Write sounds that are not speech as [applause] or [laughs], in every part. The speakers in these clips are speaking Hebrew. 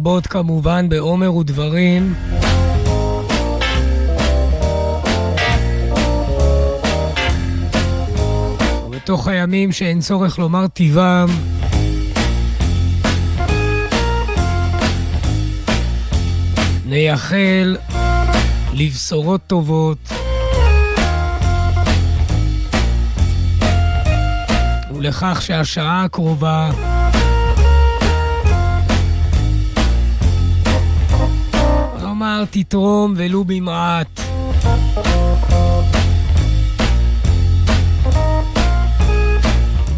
הרבות כמובן בעומר ודברים. ובתוך הימים שאין צורך לומר טיבם, נייחל לבשורות טובות. ולכך שהשעה הקרובה כלומר תתרום ולו במעט.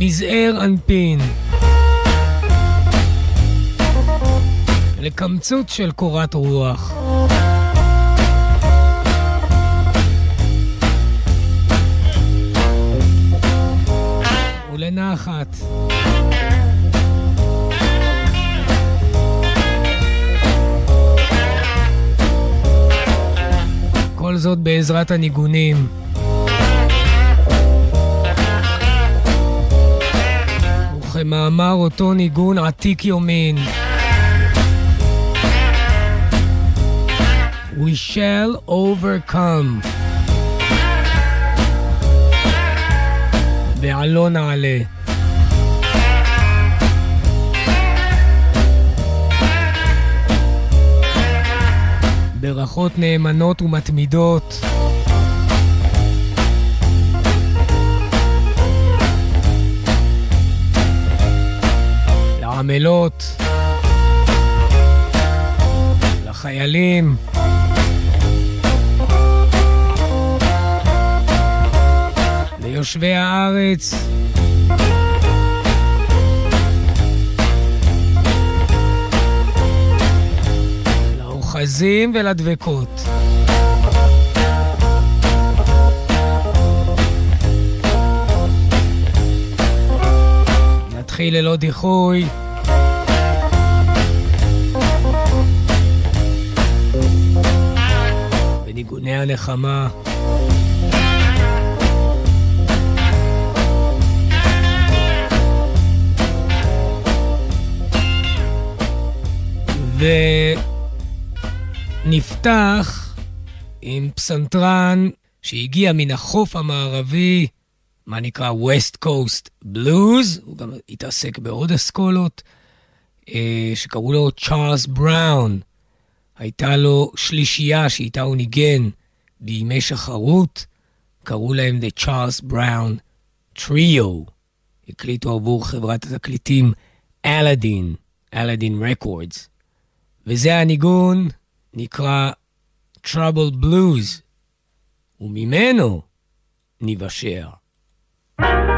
מזער אנפין. לקמצות של קורת רוח. ולנחת. כל זאת בעזרת הניגונים. וכמאמר אותו ניגון עתיק יומין. We shall overcome. ועלו נעלה. ברכות נאמנות ומתמידות. לעמלות, לחיילים, ליושבי הארץ, לאוחזים ולדבקות. נתחיל ללא דיחוי. בניגוני הנחמה. ונפתח עם פסנתרן שהגיע מן החוף המערבי, מה נקרא West Coast Blues, הוא גם התעסק בעוד אסכולות, אה, שקראו לו צ'ארלס בראון. הייתה לו שלישייה שאיתה הוא ניגן בימי שחרות, קראו להם The Charles Brown Trio. הקליטו עבור חברת התקליטים אלאדין, אלאדין רקורדס. וזה הניגון, נקרא Trouble Blues, וממנו ניוושע. So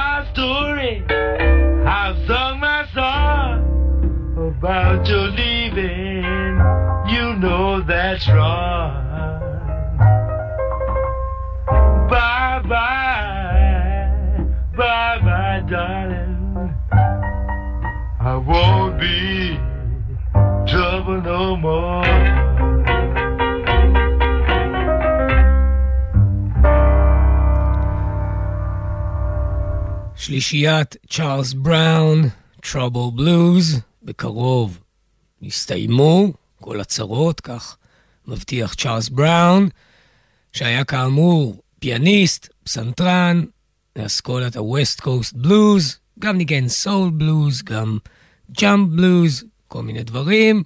my story. I've sung my song about your leaving. You know that's wrong. Bye bye, bye bye, darling. I won't be trouble no more. שלישיית צ'ארלס בראון, Trouble Blues, בקרוב יסתיימו כל הצרות, כך מבטיח צ'ארלס בראון, שהיה כאמור פיאניסט, פסנתרן, מאסכולת ה-West Coast Blues, גם ניגן סול בלוז, גם ג'אמפ בלוז, כל מיני דברים,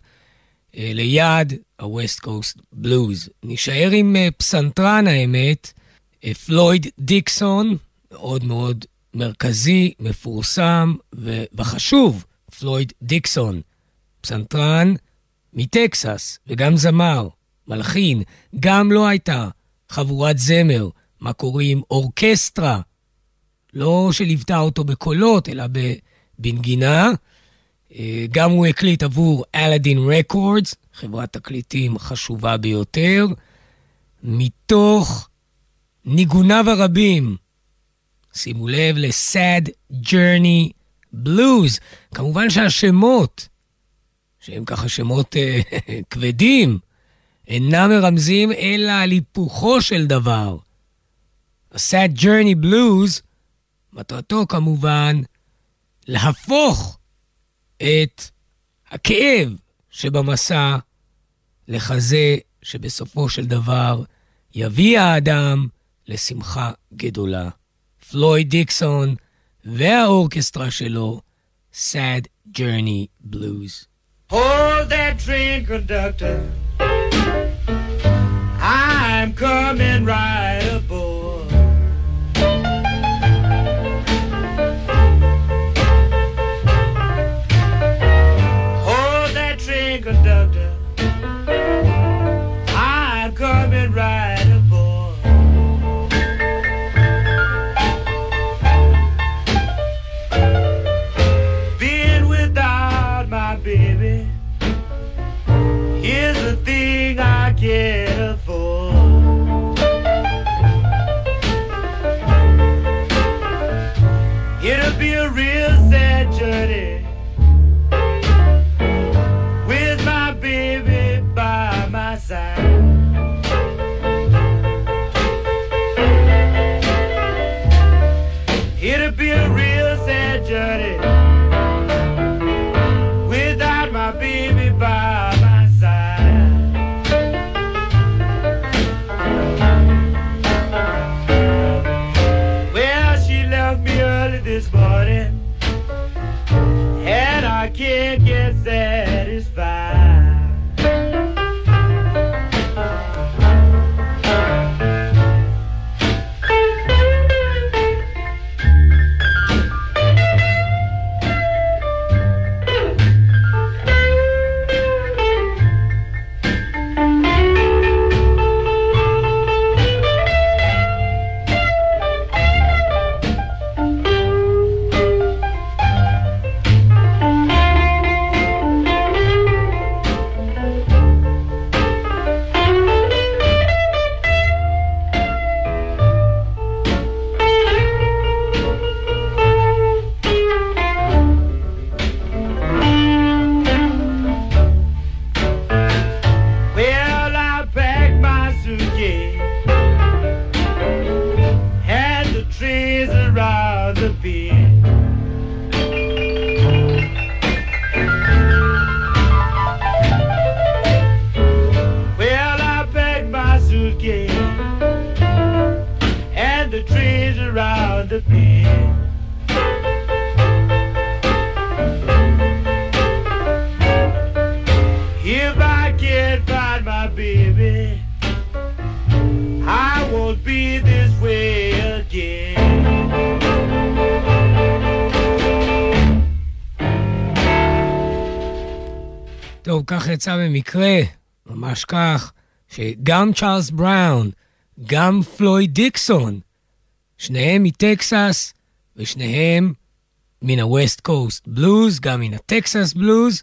אה, ליד ה-West Coast Blues. נישאר עם אה, פסנתרן האמת, אה, פלויד דיקסון, מאוד מאוד מרכזי, מפורסם וחשוב, פלויד דיקסון, פסנתרן מטקסס וגם זמר, מלחין, גם לא הייתה חבורת זמר, מה קוראים אורקסטרה, לא שליוותה אותו בקולות, אלא בנגינה. אה, גם הוא הקליט עבור אלאדין רקורדס, חברת תקליטים חשובה ביותר, מתוך ניגוניו הרבים שימו לב ל-Sad Journey Blues. כמובן שהשמות, שהם ככה שמות uh, [laughs] כבדים, אינם מרמזים אלא על היפוכו של דבר. ה-Sad Journey Blues, מטרתו כמובן להפוך את הכאב שבמסע לכזה שבסופו של דבר יביא האדם לשמחה גדולה. פלויד דיקסון והאורקסטרה שלו, Sad Journey Blues. Hold that train, conductor. I'm coming right aboard. יצא במקרה, ממש כך, שגם צ'ארלס בראון, גם פלויד דיקסון, שניהם מטקסס ושניהם מן ה-West Coast בלוז, גם מן הטקסס בלוז,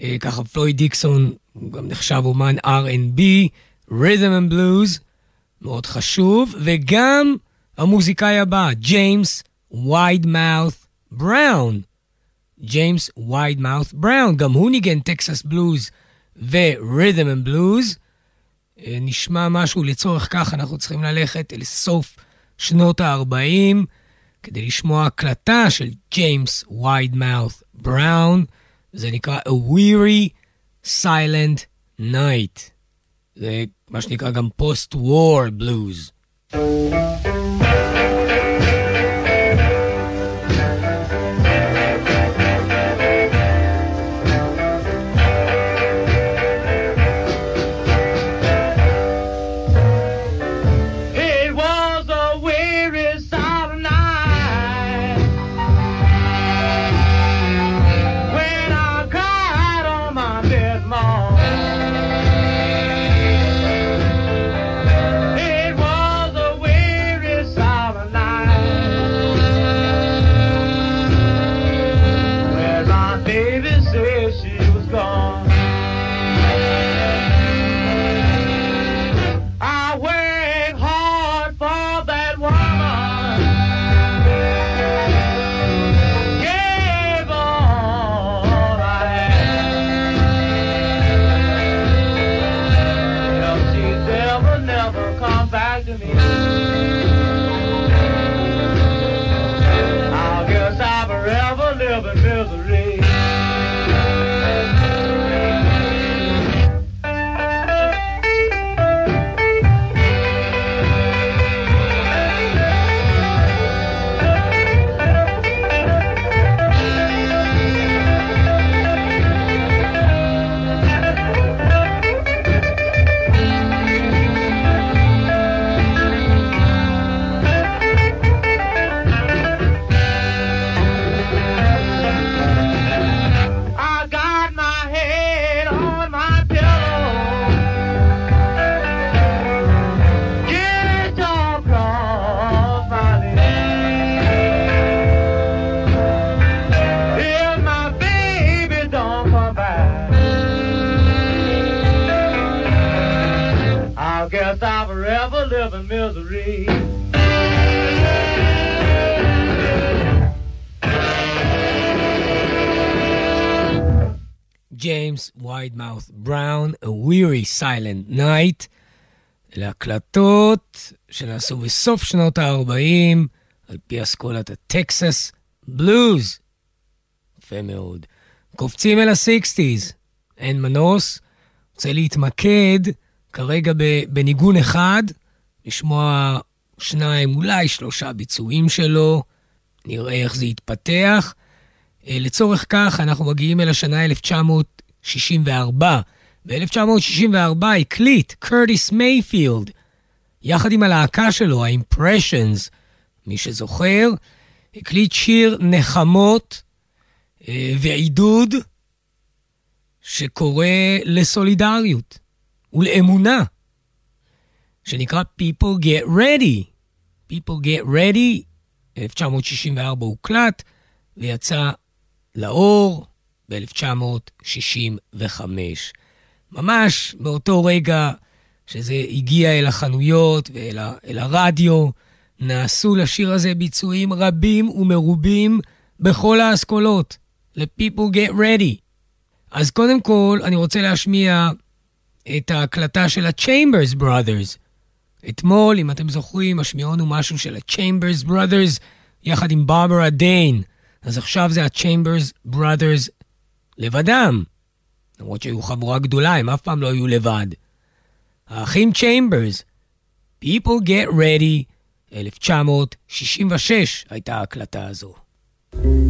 אה, ככה פלויד דיקסון הוא גם נחשב אומן R&B, rhythm and blues, מאוד חשוב, וגם המוזיקאי הבא, ג'יימס וייד מאות' בראון. ג'יימס Widemouth בראון, גם הוא ניגן טקסס בלוז and blues. אה, נשמע משהו לצורך כך, אנחנו צריכים ללכת אל סוף שנות ה-40 כדי לשמוע הקלטה של ג'יימס Widemouth בראון. זה נקרא A Weary Silent Night. זה מה שנקרא גם Post-War Blues. ג'יימס Silent Night. אלה הקלטות שנעשו בסוף שנות ה-40, על פי אסכולת הטקסס בלוז. יפה מאוד. קופצים אל ה-60's, אין מנוס. רוצה להתמקד כרגע בניגון אחד, לשמוע שניים, אולי שלושה ביצועים שלו, נראה איך זה יתפתח. אה, לצורך כך, אנחנו מגיעים אל השנה 1964. ב-1964 הקליט קרטיס מייפילד, יחד עם הלהקה שלו, ה-Impressions, מי שזוכר, הקליט שיר נחמות אה, ועידוד שקורא לסולידריות ולאמונה, שנקרא People Get Ready. People Get Ready, 1964 הוקלט ויצא לאור ב-1965. ממש באותו רגע שזה הגיע אל החנויות ואל הרדיו, נעשו לשיר הזה ביצועים רבים ומרובים בכל האסכולות, ל-People Get Ready. אז קודם כל, אני רוצה להשמיע את ההקלטה של ה-Chambers Brothers. אתמול, אם אתם זוכרים, השמיעונו משהו של ה-Chambers Brothers יחד עם ברברה דיין. אז עכשיו זה ה-Chambers Brothers לבדם. למרות שהיו חבורה גדולה, הם אף פעם לא היו לבד. האחים צ'יימברס, People Get Ready, 1966 הייתה ההקלטה הזו. Chambers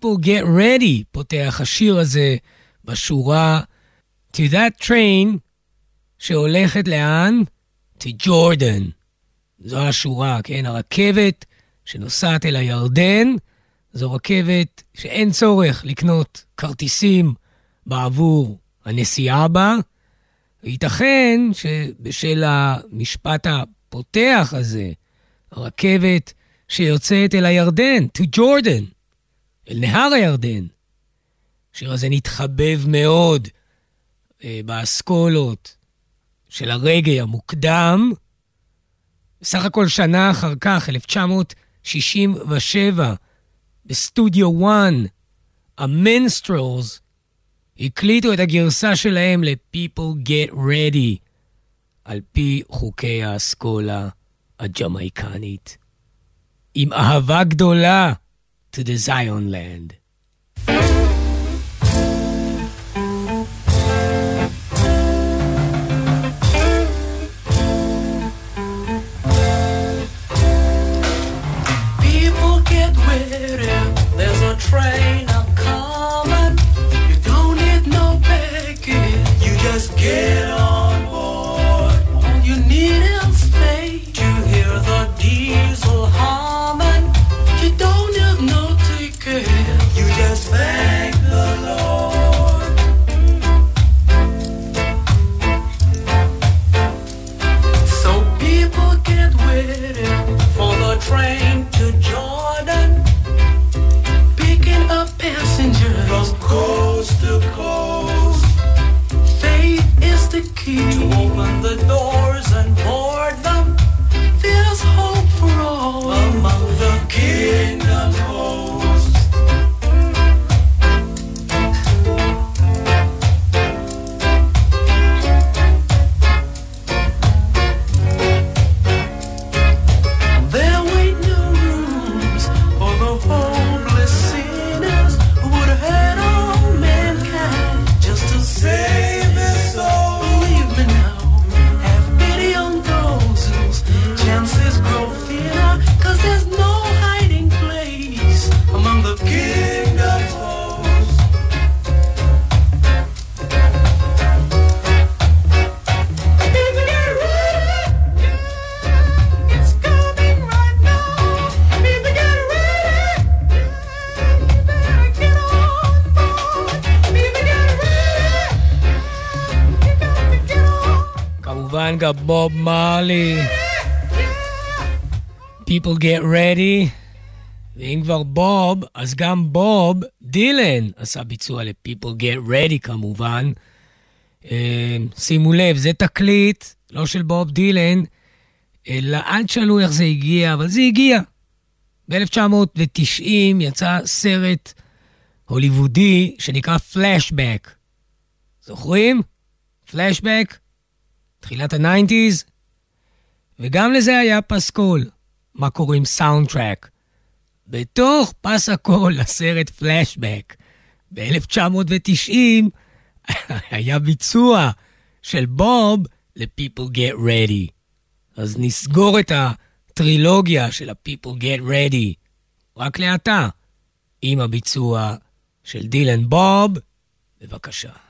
People Get Ready, פותח השיר הזה בשורה To that train שהולכת לאן? To Jordan. זו השורה, כן? הרכבת שנוסעת אל הירדן, זו רכבת שאין צורך לקנות כרטיסים בעבור הנסיעה בה. וייתכן שבשל המשפט הפותח הזה, הרכבת שיוצאת אל הירדן, to Jordan, אל נהר הירדן. השיר הזה נתחבב מאוד אה, באסכולות של הרגעי המוקדם. בסך הכל שנה אחר כך, 1967, בסטודיו 1, המנסטרולס הקליטו את הגרסה שלהם ל-People Get Ready, על פי חוקי האסכולה הג'מייקנית. עם אהבה גדולה to the Zion land. People get witty, there's a train a coming. You don't need no baggage. You just get on coast to coast. Faith is the key to open the doors and board them. There's hope for all among the kingdom's get ready. ואם כבר בוב, אז גם בוב דילן עשה ביצוע ל-People get ready כמובן. אה, שימו לב, זה תקליט, לא של בוב דילן, אלא אל תשאלו איך זה הגיע, אבל זה הגיע. ב-1990 יצא סרט הוליוודי שנקרא פלאשבק. זוכרים? פלאשבק? תחילת ה nineties? וגם לזה היה פסקול, מה קוראים soundtrack. בתוך פס הקול לסרט פלאשבק ב-1990 [laughs] היה ביצוע של בוב ל-People Get Ready. אז נסגור את הטרילוגיה של ה-People Get Ready רק לעת עתה עם הביצוע של דילן בוב. בבקשה.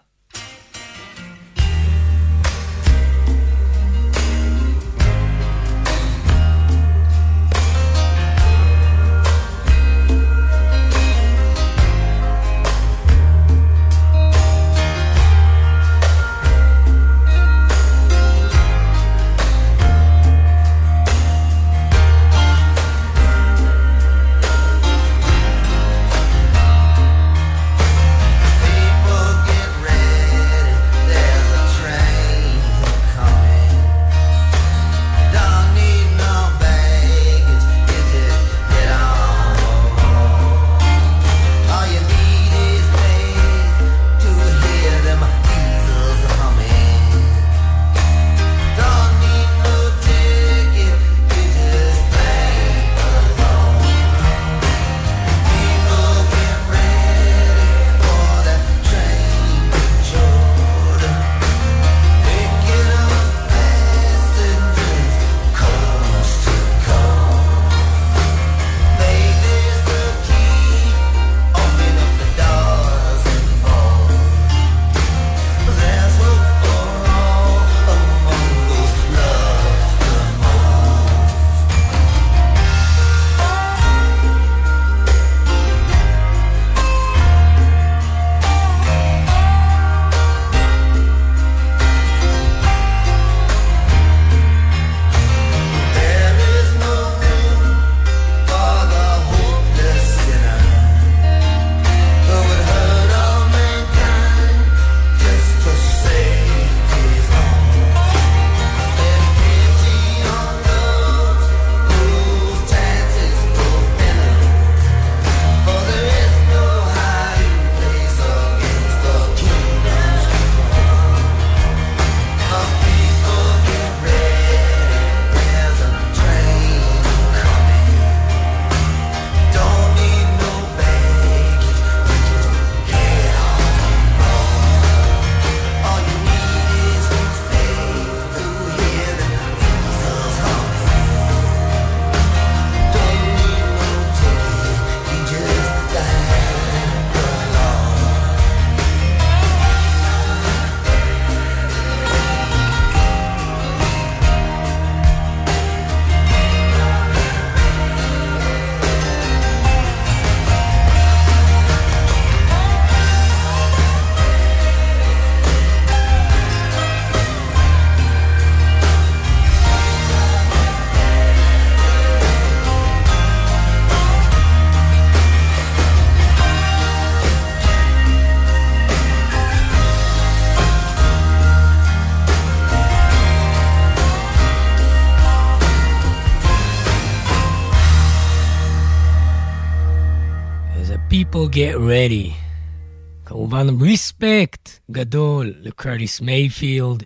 Respect גדול לקרטיס מייפילד,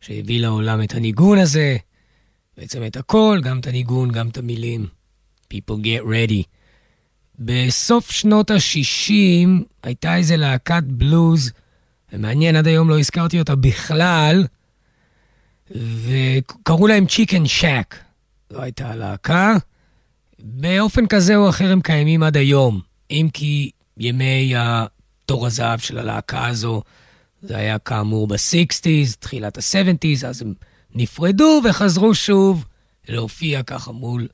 שהביא לעולם את הניגון הזה, בעצם את הכל, גם את הניגון, גם את המילים. People Get Ready. בסוף שנות ה-60 הייתה איזה להקת בלוז, ומעניין, עד היום לא הזכרתי אותה בכלל, וקראו להם Chicken Shack. זו הייתה הלהקה. באופן כזה או אחר הם קיימים עד היום, אם כי ימי התור הזהב של הלהקה הזו, זה היה כאמור ב-60's, תחילת ה-70's, אז הם נפרדו וחזרו שוב להופיע ככה מול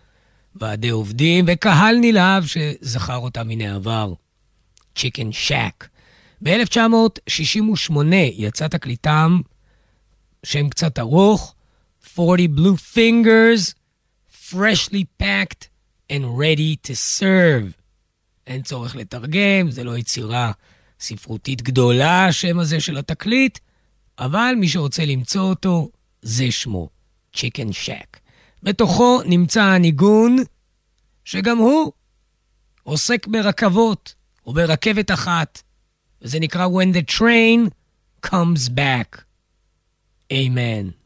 ועדי עובדים, וקהל נלהב שזכר אותם מן העבר. צ'יקן שק. ב-1968 יצא תקליטם, שם קצת ארוך, 40 Blue Fingers, freshly packed and ready to serve. אין צורך לתרגם, זה לא יצירה ספרותית גדולה, השם הזה של התקליט, אבל מי שרוצה למצוא אותו, זה שמו, צ'יקן שק. בתוכו נמצא הניגון, שגם הוא עוסק ברכבות, או ברכבת אחת, וזה נקרא When the Train Comes Back. Amen.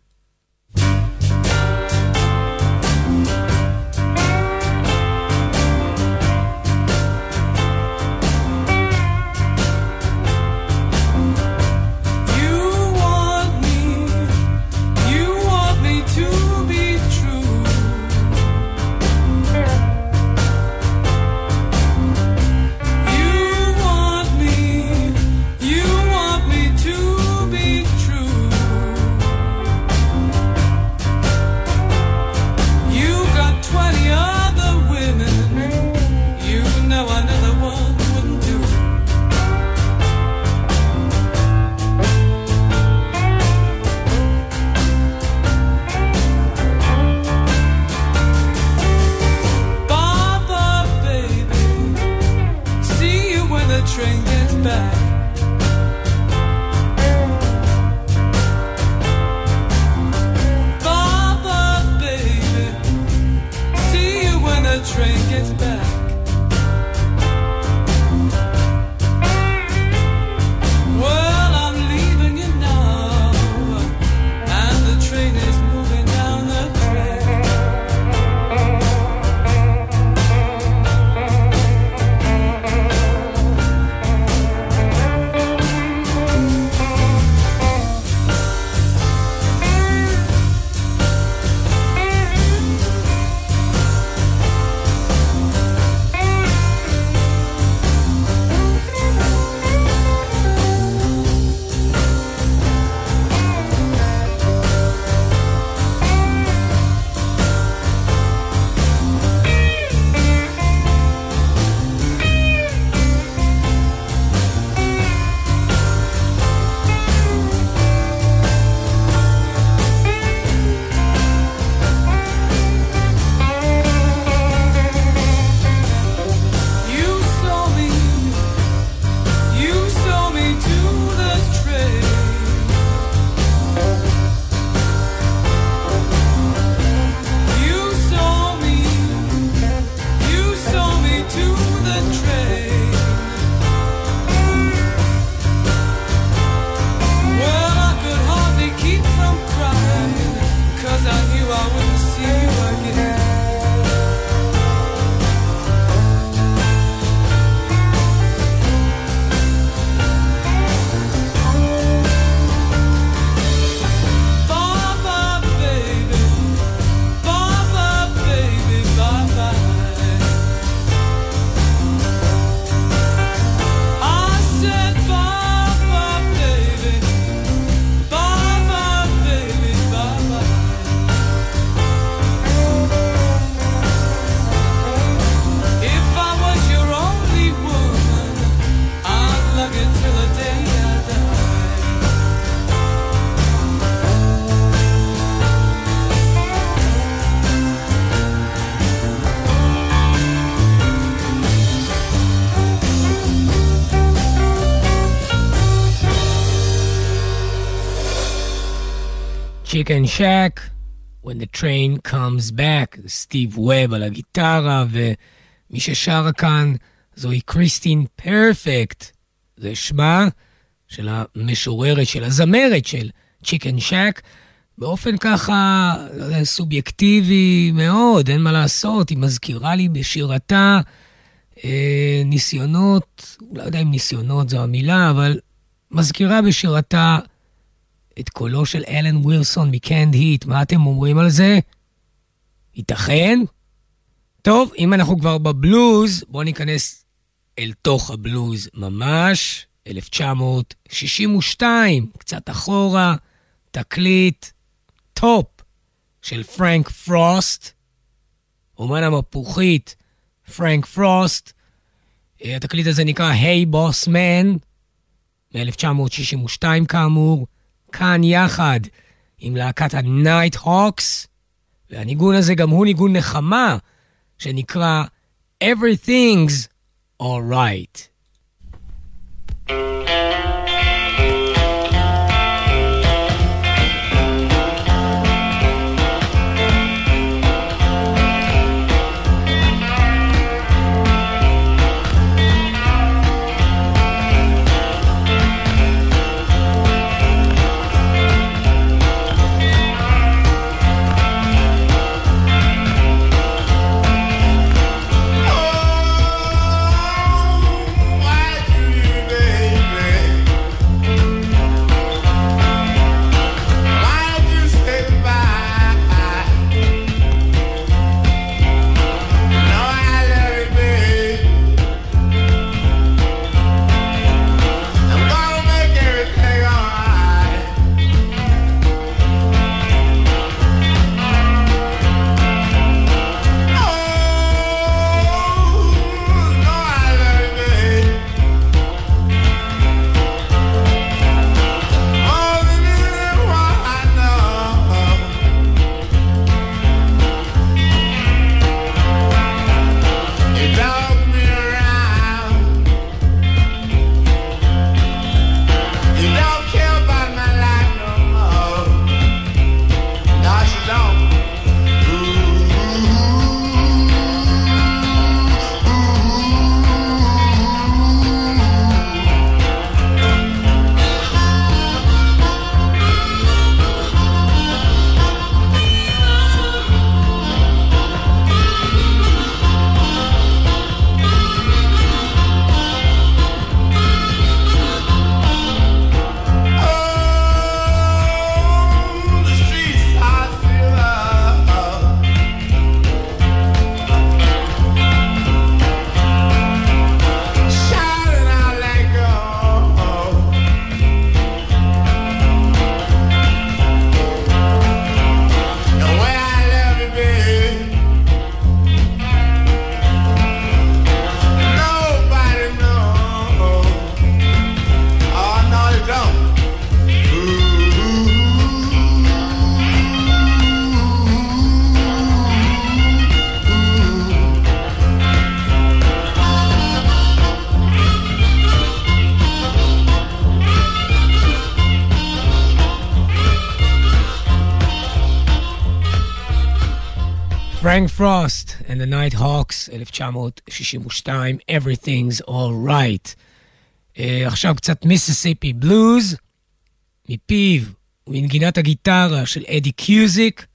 Chicken Shack, When the Train Comes Back, סטיב ווב על הגיטרה, ומי ששרה כאן זוהי קריסטין פרפקט. זה שמה של המשוררת, של הזמרת של צ'יקן שק. באופן ככה, לא סובייקטיבי מאוד, אין מה לעשות, היא מזכירה לי בשירתה אה, ניסיונות, לא יודע אם ניסיונות זו המילה, אבל מזכירה בשירתה את קולו של אלן ווילסון מ Canned Heat. מה אתם אומרים על זה? ייתכן? טוב, אם אנחנו כבר בבלוז, בואו ניכנס אל תוך הבלוז ממש. 1962, קצת אחורה, תקליט טופ של פרנק פרוסט, אומן המפוחית פרנק פרוסט. התקליט הזה נקרא היי בוס מן, מ-1962 כאמור, כאן יחד עם להקת ה-Night Hawks, והניגון הזה גם הוא ניגון נחמה, שנקרא Everything's Alright. פרנק פרוסט and the Night Hawks, 1962, Everything's All Right. אה, עכשיו קצת מיסיסיפי בלוז, מפיו ומנגינת הגיטרה של אדי קיוזיק,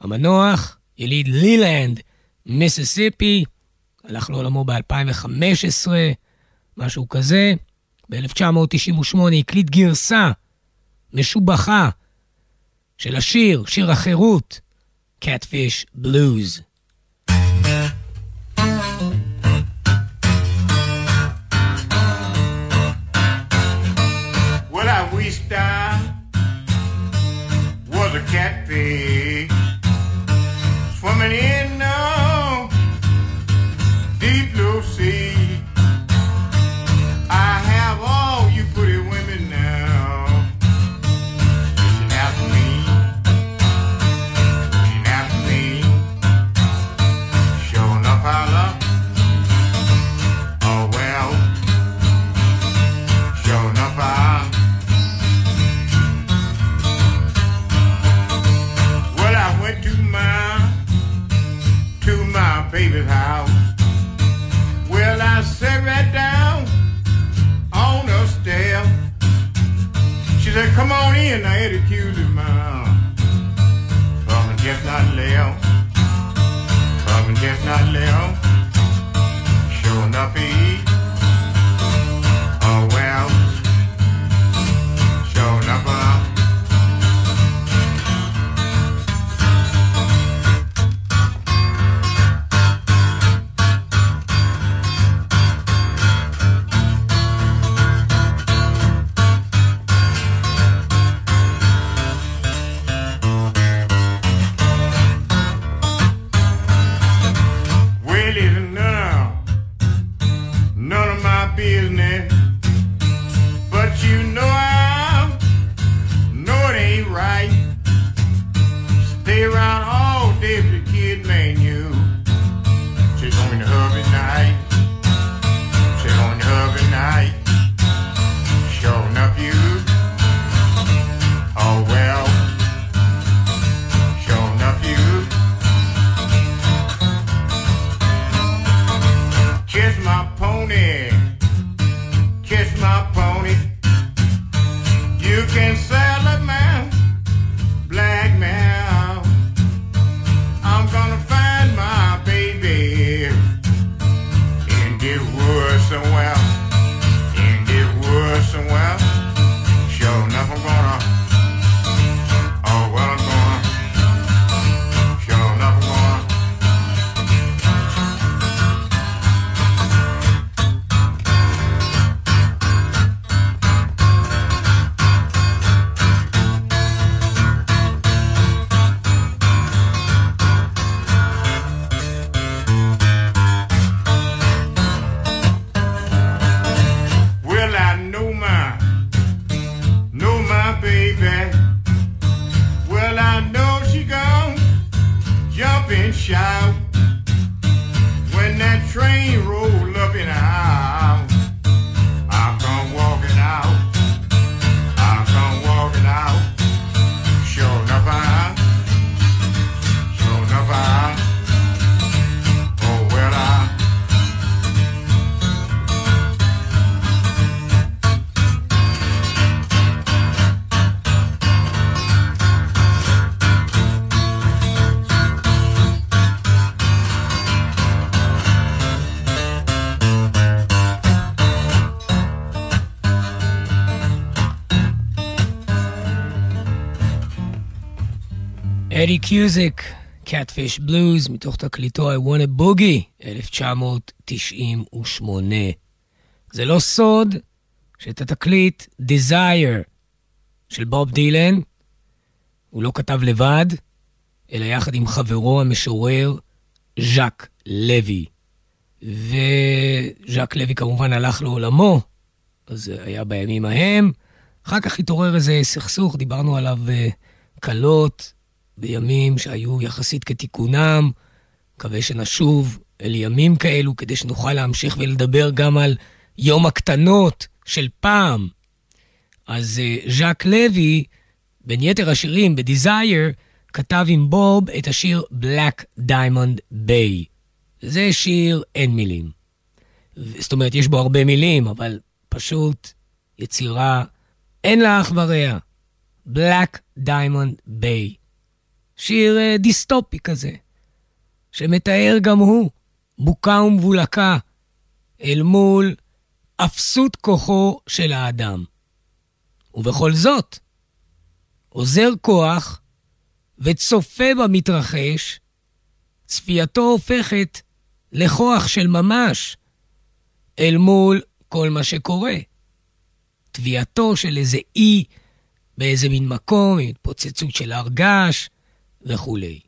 המנוח, יליד לילנד, מיסיסיפי, הלך לעולמו ב-2015, משהו כזה. ב-1998 הקליט גרסה משובחה של השיר, שיר החירות, Catfish Blues. Well, I wished I was a catfish swimming in just not live. Sure enough, he Oh, אדי קיוזיק, Catfish Blues, מתוך תקליטו I want a boogie, 1998. זה לא סוד שאת התקליט Desire של בוב דילן, הוא לא כתב לבד, אלא יחד עם חברו המשורר ז'אק לוי. וז'אק לוי כמובן הלך לעולמו, אז זה היה בימים ההם. אחר כך התעורר איזה סכסוך, דיברנו עליו אה, קלות, בימים שהיו יחסית כתיקונם. מקווה שנשוב אל ימים כאלו כדי שנוכל להמשיך ולדבר גם על יום הקטנות של פעם. אז אה, ז'אק לוי, בין יתר השירים ב-Desire, כתב עם בוב את השיר Black Diamond Bay. זה שיר אין מילים. זאת אומרת, יש בו הרבה מילים, אבל פשוט יצירה אין לה אח ורע. Black Diamond Bay. שיר אה, דיסטופי כזה, שמתאר גם הוא בוקה ומבולקה אל מול אפסות כוחו של האדם. ובכל זאת, עוזר כוח וצופה במתרחש, צפייתו הופכת לכוח של ממש אל מול כל מה שקורה. תביעתו של איזה אי באיזה מין מקום, התפוצצות של הר געש וכולי.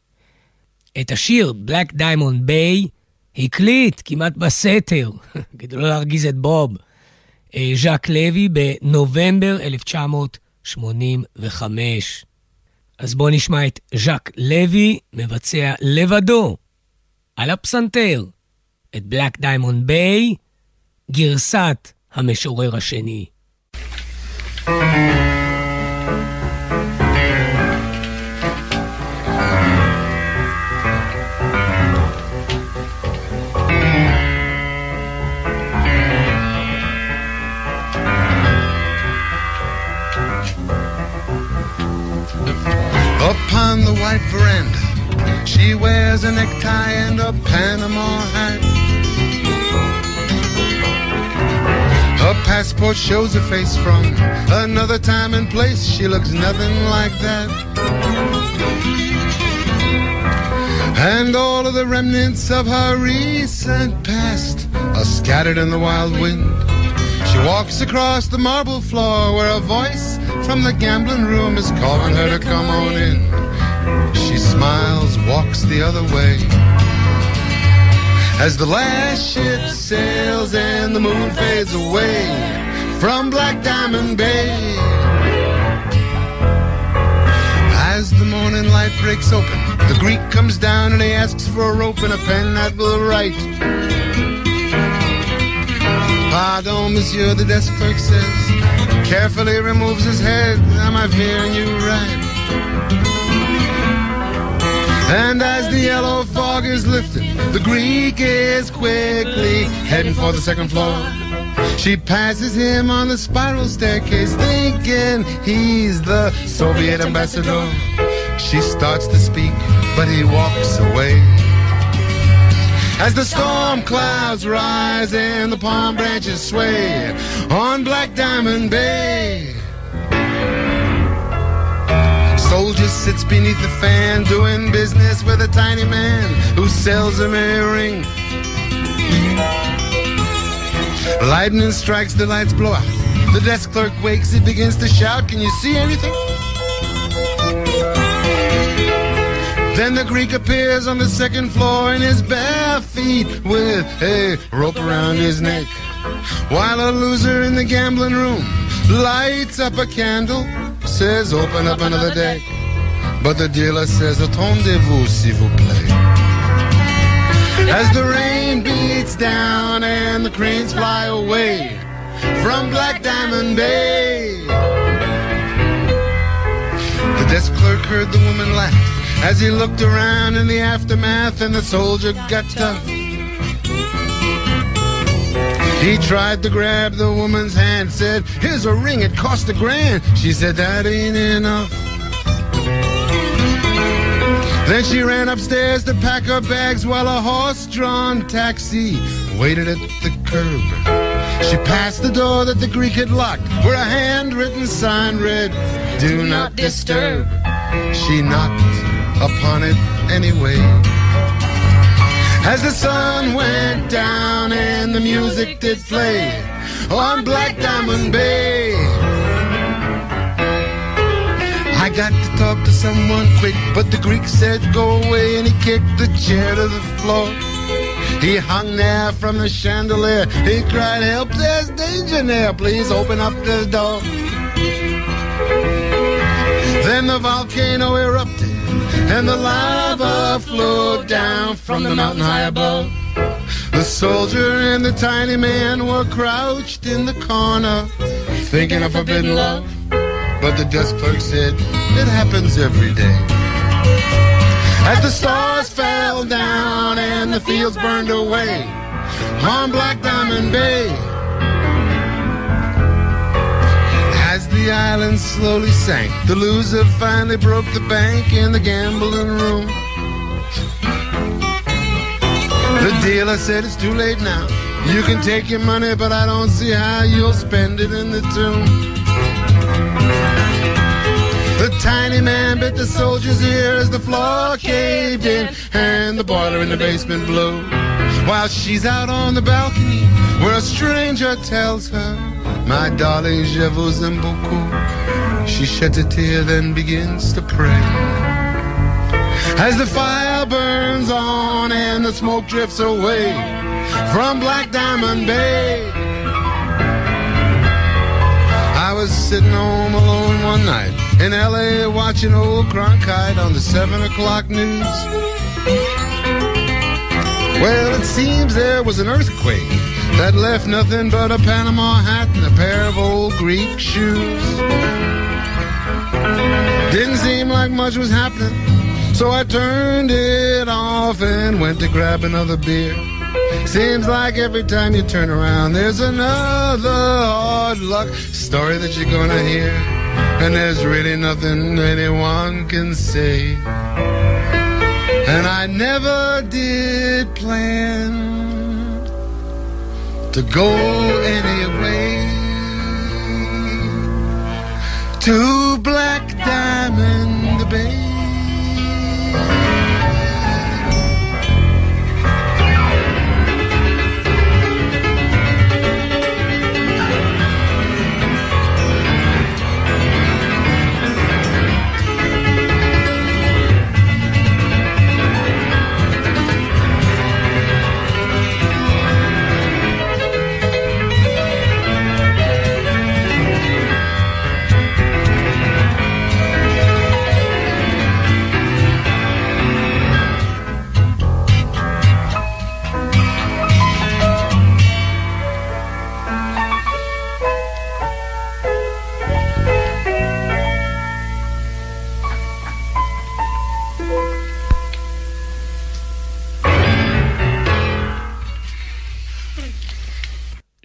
את השיר Black Diamond Bay הקליט כמעט בסתר, [laughs] כדי לא להרגיז את בוב, אה, ז'אק לוי בנובמבר 1985. אז בואו נשמע את ז'אק לוי מבצע לבדו, על הפסנתר, את Black Diamond Bay, גרסת המשורר השני. Moonlight veranda. She wears a necktie and a Panama hat. Her passport shows her face from another time and place. She looks nothing like that. And all of the remnants of her recent past are scattered in the wild wind. She walks across the marble floor where a voice from the gambling room is calling her to come on in. She smiles, walks the other way. As the last ship sails and the moon fades away from Black Diamond Bay. As the morning light breaks open, the Greek comes down and he asks for a rope and a pen that will write. Pardon, monsieur, the desk clerk says. Carefully removes his head. Am I hearing you right? And as the yellow fog is lifted, the Greek is quickly heading for the second floor. She passes him on the spiral staircase, thinking he's the Soviet ambassador. She starts to speak, but he walks away. As the storm clouds rise and the palm branches sway on Black Diamond Bay. Soldier sits beneath the fan doing business with a tiny man who sells him a ring. Lightning strikes, the lights blow out. The desk clerk wakes, he begins to shout, Can you see anything? Then the Greek appears on the second floor in his bare feet with a rope around his neck. While a loser in the gambling room lights up a candle, says open up another deck. But the dealer says attendez-vous s'il vous plaît. As the rain beats down and the cranes fly away from Black Diamond Bay. The desk clerk heard the woman laugh as he looked around in the aftermath and the soldier got tough. He tried to grab the woman's hand, said, Here's a ring, it cost a grand. She said, That ain't enough. Then she ran upstairs to pack her bags while a horse drawn taxi waited at the curb. She passed the door that the Greek had locked, where a handwritten sign read, Do not disturb. She knocked upon it anyway. As the sun went down and the music did play on Black Diamond Bay. Got to talk to someone quick, but the Greek said go away and he kicked the chair to the floor. He hung there from the chandelier. He cried, help, there's danger there. Please open up the door. Then the volcano erupted and the lava flowed down from the mountain high above. The soldier and the tiny man were crouched in the corner, thinking of forbidden love. But the desk clerk said, it happens every day. As the stars fell down and the fields burned away on Black Diamond Bay. As the island slowly sank, the loser finally broke the bank in the gambling room. The dealer said it's too late now. You can take your money, but I don't see how you'll spend it in the tomb. The tiny man bit the soldier's ear as the floor caved in and the boiler in the basement blew. While she's out on the balcony where a stranger tells her, My darling, je vous aime beaucoup. She sheds a tear, then begins to pray. As the fire burns on and the smoke drifts away from Black Diamond Bay. I was sitting home alone one night in LA watching old Cronkite on the 7 o'clock news. Well, it seems there was an earthquake that left nothing but a Panama hat and a pair of old Greek shoes. Didn't seem like much was happening, so I turned it off and went to grab another beer. Seems like every time you turn around, there's another hard luck story that you're gonna hear. And there's really nothing anyone can say. And I never did plan to go anyway to Black Diamond Bay.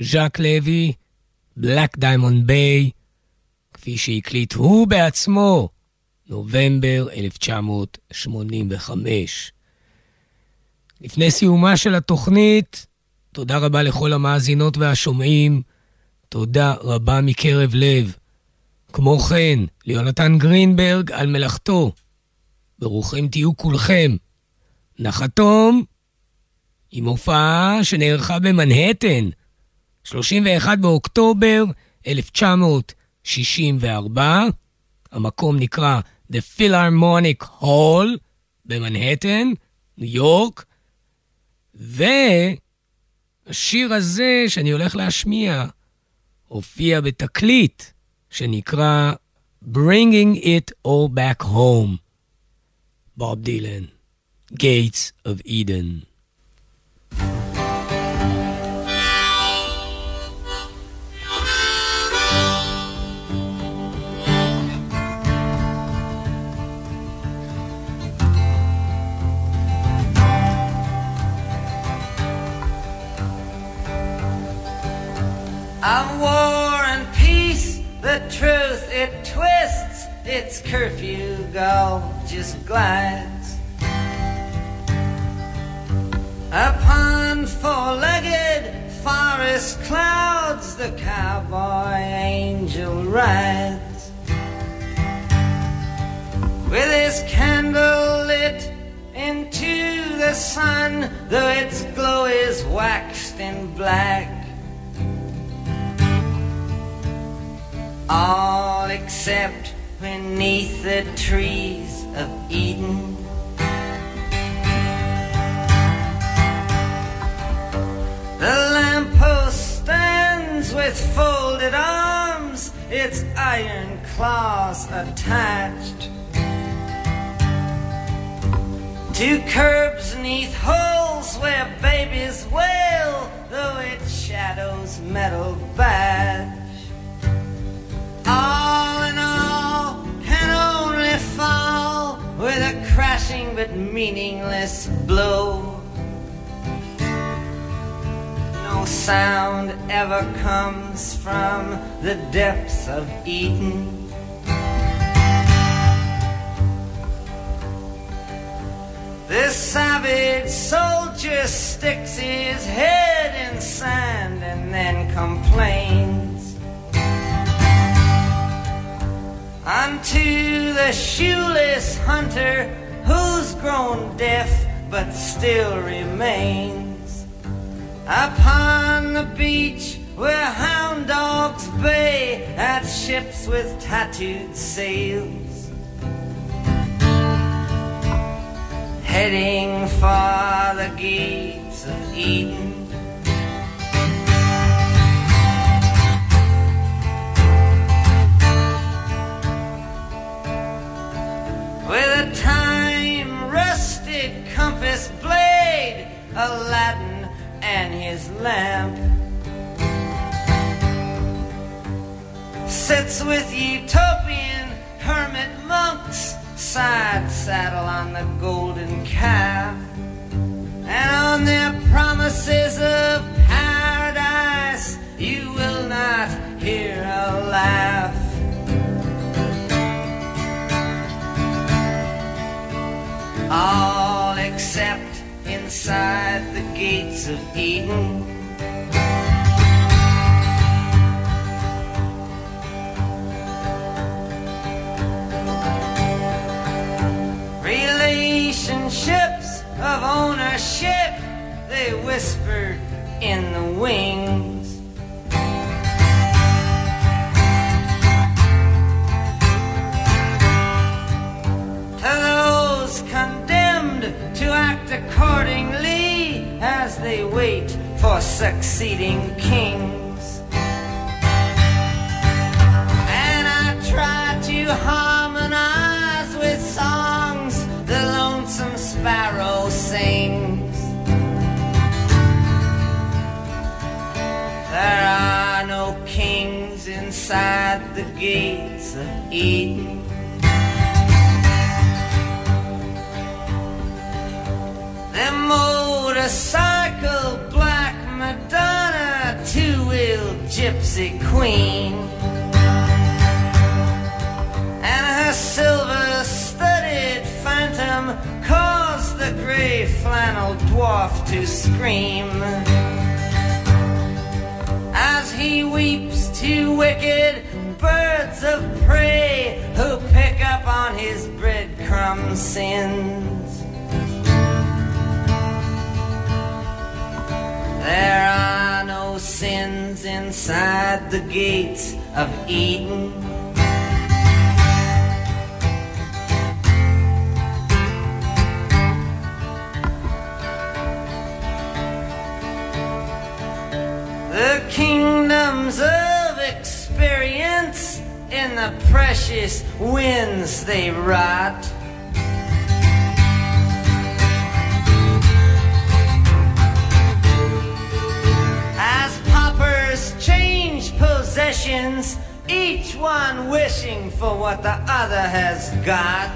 ז'אק לוי, Black Diamond Bay, כפי שהקליט הוא בעצמו, נובמבר 1985. לפני סיומה של התוכנית, תודה רבה לכל המאזינות והשומעים, תודה רבה מקרב לב. כמו כן, ליונתן גרינברג על מלאכתו. ברוכים תהיו כולכם. נחתום עם הופעה שנערכה במנהטן, 31 באוקטובר 1964. המקום נקרא The Philharmonic Hall במנהטן, ניו יורק. והשיר הזה שאני הולך להשמיע הופיע בתקליט שנקרא Bringing It All Back Home, בוב דילן, Gates of Eden. Of war and peace, the truth it twists, its curfew go just glides. Upon four-legged forest clouds, the cowboy angel rides. With his candle lit into the sun, though its glow is waxed and black. All except beneath the trees of Eden. The lamppost stands with folded arms, its iron claws attached. Two curbs neath holes where babies wail, though its shadows metal badge. All in all, can only fall with a crashing but meaningless blow. No sound ever comes from the depths of Eden. This savage soldier sticks his head in sand and then complains unto the shoeless hunter who's grown deaf but still remains. Upon the beach where hound dogs bay at ships with tattooed sails. Heading for the gates of Eden with a time rusted compass blade, Aladdin and his lamp. Sits with utopian hermit monks, side saddle on the golden calf, and on their promises inside the gates of Eden. Relationships of ownership, they whispered in the wings. to act according as they wait for succeeding kings. And I try to harmonize with songs the lonesome sparrow sings. There are no kings inside the gates of Eden. The motorcycle black Madonna, two-wheel gypsy queen, and her silver-studded phantom caused the gray flannel dwarf to scream as he weeps two wicked birds of prey who pick up on his breadcrumb sins. Inside the gates of Eden. The kingdoms of experience in the precious winds they rot. Possessions, each one wishing for what the other has got.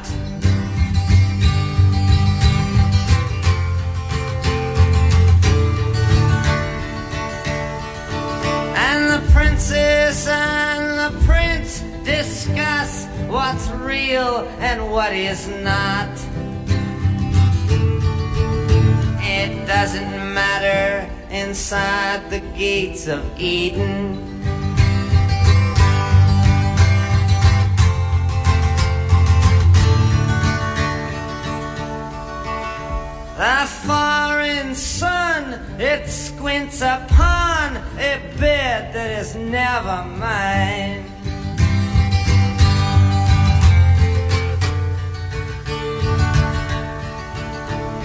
And the princess and the prince discuss what's real and what is not. It doesn't matter inside the gates of Eden. Foreign sun, it squints upon a bed that is never mine.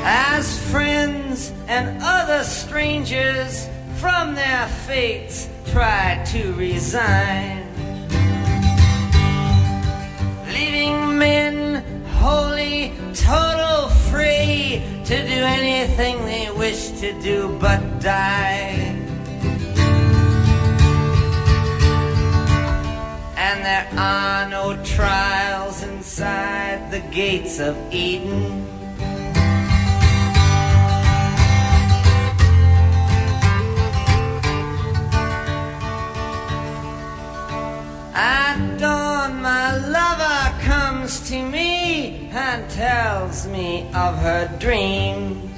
As friends and other strangers from their fates try to resign, leaving men wholly, total to do anything they wish to do but die. And there are no trials inside the gates of Eden. At dawn, my lover comes to me and tells me of her dreams.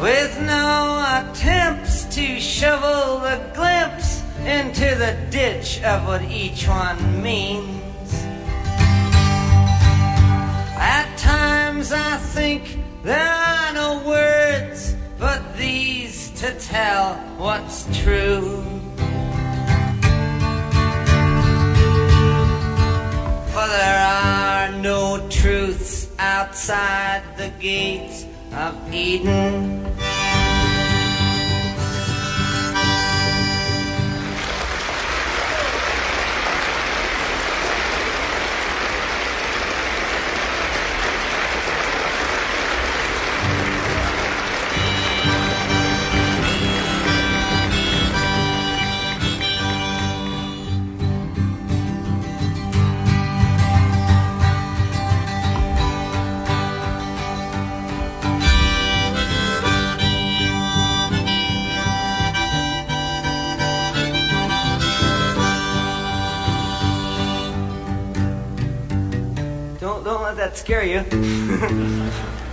With no attempts to shovel the glimpse into the ditch of what each one means. At times I think there are no words but these to tell what's true. There are no truths outside the gates of Eden. Don't don't let that scare you. [laughs]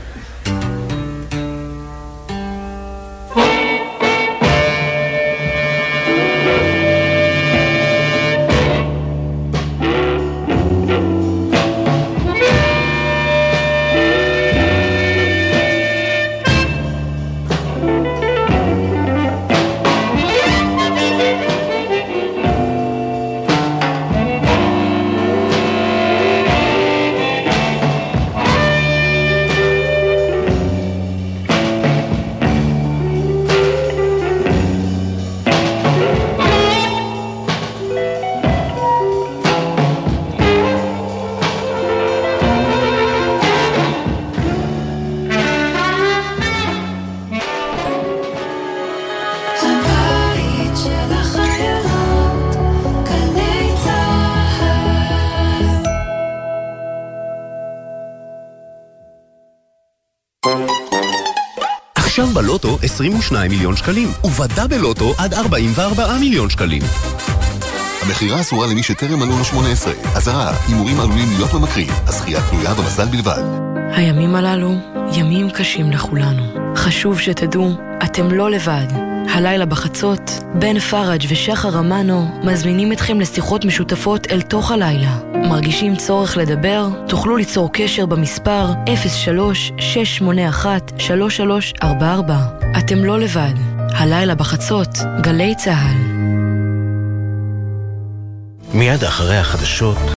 22 מיליון שקלים, ובדאבל לוטו עד 44 מיליון שקלים. המכירה אסורה למי שטרם מלאו לו 18. אזהרה, הימורים עלולים להיות ממכרים. הזכייה תלויה במזל בלבד. הימים הללו ימים קשים לכולנו. חשוב שתדעו, אתם לא לבד. הלילה בחצות, בן פראג' ושחר אמנו מזמינים אתכם לשיחות משותפות אל תוך הלילה. מרגישים צורך לדבר? תוכלו ליצור קשר במספר 03-681-3344. אתם לא לבד. הלילה בחצות, גלי צה"ל. מיד אחרי החדשות